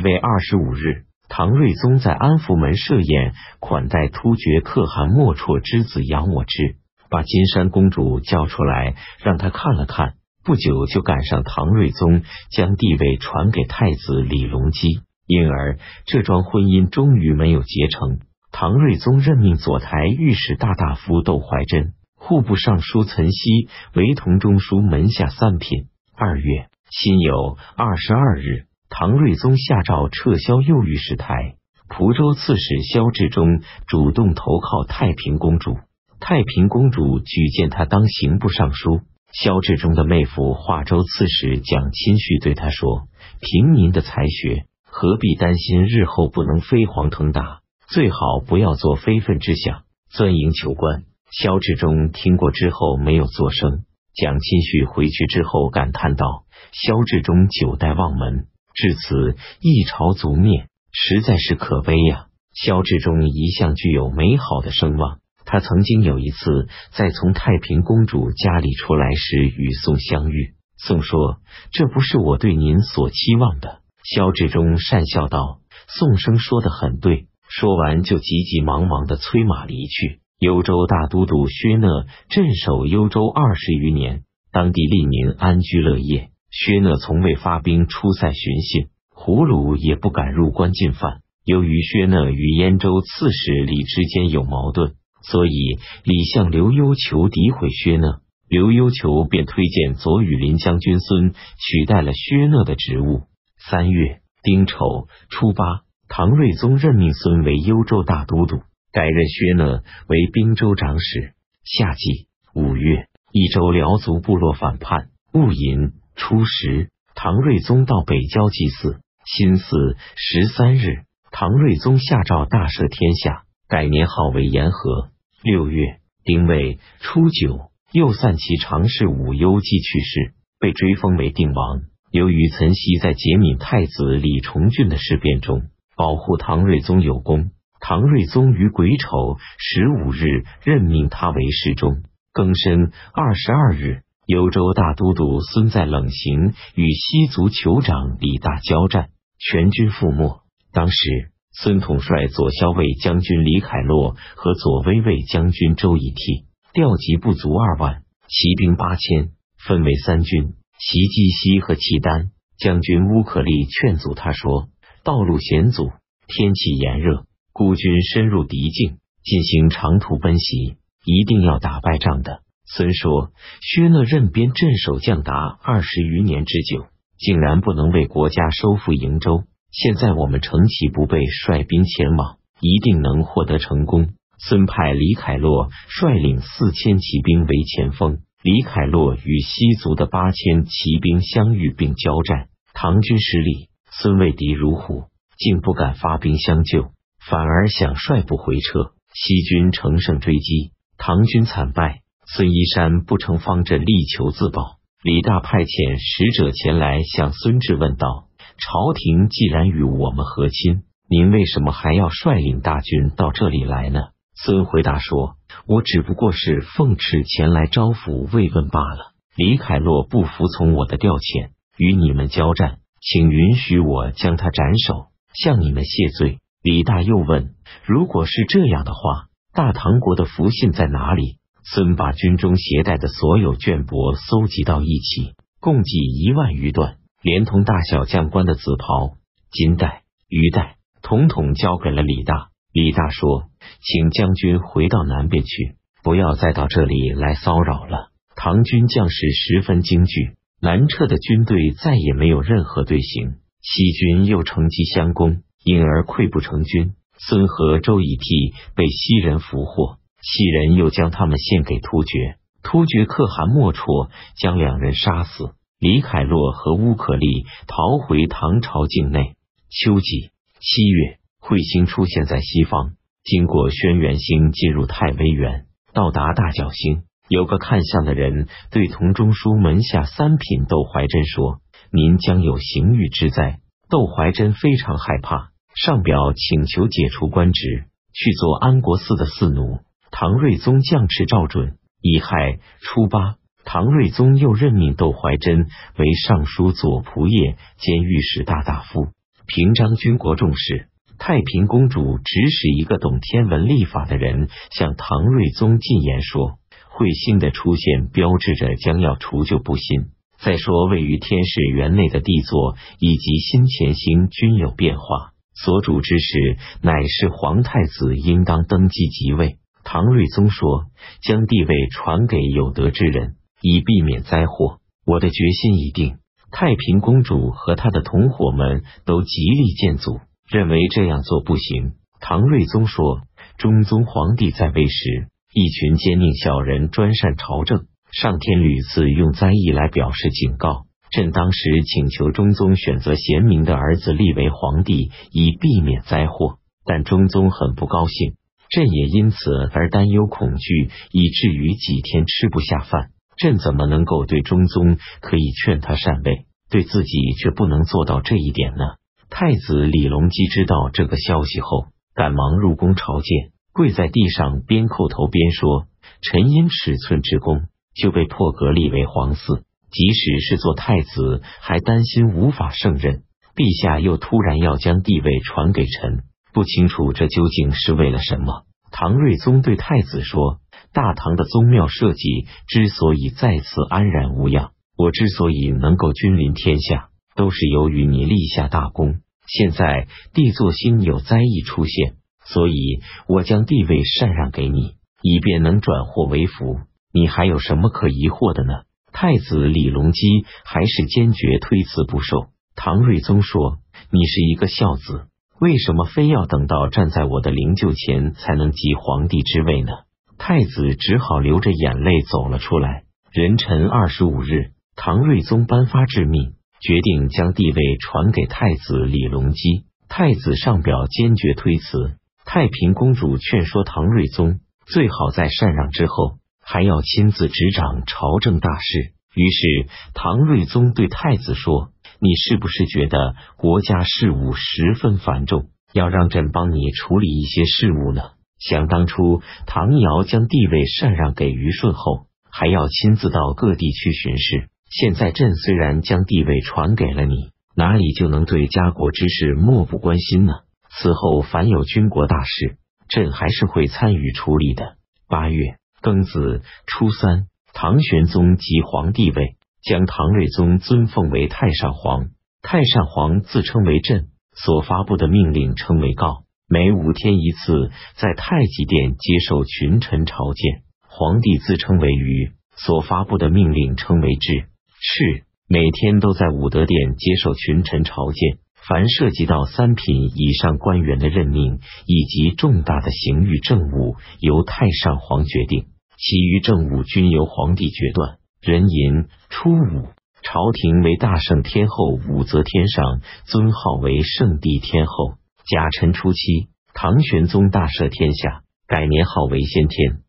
为二十五日，唐睿宗在安福门设宴，款待突厥可汗莫绰之子杨我之，把金山公主叫出来，让他看了看。不久就赶上唐睿宗将帝位传给太子李隆基，因而这桩婚姻终于没有结成。唐睿宗任命左台御史大大夫窦怀珍、户部尚书岑熙为同中书门下三品。二月辛酉二十二日，唐睿宗下诏撤销右御史台，蒲州刺史萧志忠主动投靠太平公主。太平公主举荐他当刑部尚书。萧志忠的妹夫华州刺史蒋钦绪对他说：“凭您的才学，何必担心日后不能飞黄腾达？最好不要做非分之想，钻营求官。”萧志忠听过之后没有作声。蒋钦绪回去之后感叹道：“萧志忠九代望门，至此一朝族灭，实在是可悲呀。”萧志忠一向具有美好的声望。他曾经有一次在从太平公主家里出来时与宋相遇，宋说：“这不是我对您所期望的。”萧志忠讪笑道：“宋生说的很对。”说完就急急忙忙的催马离去。幽州大都督薛讷镇守幽州二十余年，当地利民安居乐业。薛讷从未发兵出塞寻衅，胡虏也不敢入关进犯。由于薛讷与燕州刺史李之间有矛盾。所以，李相刘幽求诋毁薛讷，刘幽求便推荐左羽林将军孙取代了薛讷的职务。三月丁丑初八，唐睿宗任命孙为幽州大都督，改任薛讷为兵州长史。夏季五月，益州辽族部落反叛，勿寅初十，唐睿宗到北郊祭祀。辛巳十三日，唐睿宗下诏大赦天下。改年号为延和。六月丁未初九，又散其常侍武攸暨去世，被追封为定王。由于岑熙在解闽太子李重俊的事变中保护唐睿宗有功，唐睿宗于癸丑十五日任命他为侍中。庚申二十二日，幽州大都督孙在冷行与西族酋长李大交战，全军覆没。当时。孙统帅左骁卫将军李凯洛和左威卫将军周以替调集不足二万，骑兵八千，分为三军袭击西和契丹。将军乌可力劝阻他说：“道路险阻，天气炎热，孤军深入敌境，进行长途奔袭，一定要打败仗的。”孙说：“薛讷任边镇守将达二十余年之久，竟然不能为国家收复瀛州。”现在我们乘其不备，率兵前往，一定能获得成功。孙派李凯洛率领四千骑兵为前锋，李凯洛与西族的八千骑兵相遇并交战，唐军失利，孙畏敌如虎，竟不敢发兵相救，反而想率部回撤。西军乘胜追击，唐军惨败。孙一山不成方阵，力求自保。李大派遣使者前来向孙质问道。朝廷既然与我们和亲，您为什么还要率领大军到这里来呢？孙回答说：“我只不过是奉旨前来招抚慰问罢了。”李凯洛不服从我的调遣，与你们交战，请允许我将他斩首，向你们谢罪。李大又问：“如果是这样的话，大唐国的福信在哪里？”孙把军中携带的所有绢帛搜集到一起，共计一万余段。连同大小将官的紫袍、金带、玉带，统统交给了李大。李大说：“请将军回到南边去，不要再到这里来骚扰了。”唐军将士十分惊惧，南撤的军队再也没有任何队形。西军又乘机相攻，因而溃不成军。孙和周以替被西人俘获，西人又将他们献给突厥。突厥可汗莫绰将两人杀死。李凯洛和乌可力逃回唐朝境内。秋季七月，彗星出现在西方，经过轩辕星进入太微垣，到达大角星。有个看相的人对同中书门下三品窦怀真说：“您将有刑狱之灾。”窦怀真非常害怕，上表请求解除官职，去做安国寺的寺奴。唐睿宗降敕照准。乙亥初八。唐睿宗又任命窦怀真为尚书左仆射兼御史大大夫，平章军国重事。太平公主指使一个懂天文历法的人向唐睿宗进言说，彗星的出现标志着将要除旧布新。再说，位于天市园内的帝座以及新前星均有变化，所主之时乃是皇太子应当登基即位。唐睿宗说，将帝位传给有德之人，以避免灾祸。我的决心已定。太平公主和她的同伙们都极力建阻。认为这样做不行。唐睿宗说：“中宗皇帝在位时，一群奸佞小人专擅朝政，上天屡次用灾异来表示警告。朕当时请求中宗选择贤明的儿子立为皇帝，以避免灾祸，但中宗很不高兴。朕也因此而担忧恐惧，以至于几天吃不下饭。朕怎么能够对中宗可以劝他禅位，对自己却不能做到这一点呢？”太子李隆基知道这个消息后，赶忙入宫朝见，跪在地上，边叩头边说：“臣因尺寸之功，就被破格立为皇嗣。即使是做太子，还担心无法胜任。陛下又突然要将帝位传给臣，不清楚这究竟是为了什么。”唐睿宗对太子说：“大唐的宗庙社稷之所以再次安然无恙，我之所以能够君临天下。”都是由于你立下大功，现在帝座星有灾异出现，所以我将帝位禅让给你，以便能转祸为福。你还有什么可疑惑的呢？太子李隆基还是坚决推辞不受。唐睿宗说：“你是一个孝子，为什么非要等到站在我的灵柩前才能继皇帝之位呢？”太子只好流着眼泪走了出来。壬辰二十五日，唐睿宗颁发致命。决定将帝位传给太子李隆基，太子上表坚决推辞。太平公主劝说唐睿宗，最好在禅让之后，还要亲自执掌朝政大事。于是唐睿宗对太子说：“你是不是觉得国家事务十分繁重，要让朕帮你处理一些事务呢？想当初唐尧将帝位禅让给虞舜后，还要亲自到各地去巡视。”现在朕虽然将帝位传给了你，哪里就能对家国之事漠不关心呢？此后凡有军国大事，朕还是会参与处理的。八月庚子初三，唐玄宗即皇帝位，将唐睿宗尊奉为太上皇。太上皇自称为朕，所发布的命令称为告，每五天一次在太极殿接受群臣朝见。皇帝自称为禹，所发布的命令称为制。是每天都在武德殿接受群臣朝见，凡涉及到三品以上官员的任命以及重大的刑狱政务，由太上皇决定；其余政务均由皇帝决断。壬寅初五，朝廷为大圣天后武则天上尊号为圣帝天后。甲辰初七，唐玄宗大赦天下，改年号为先天。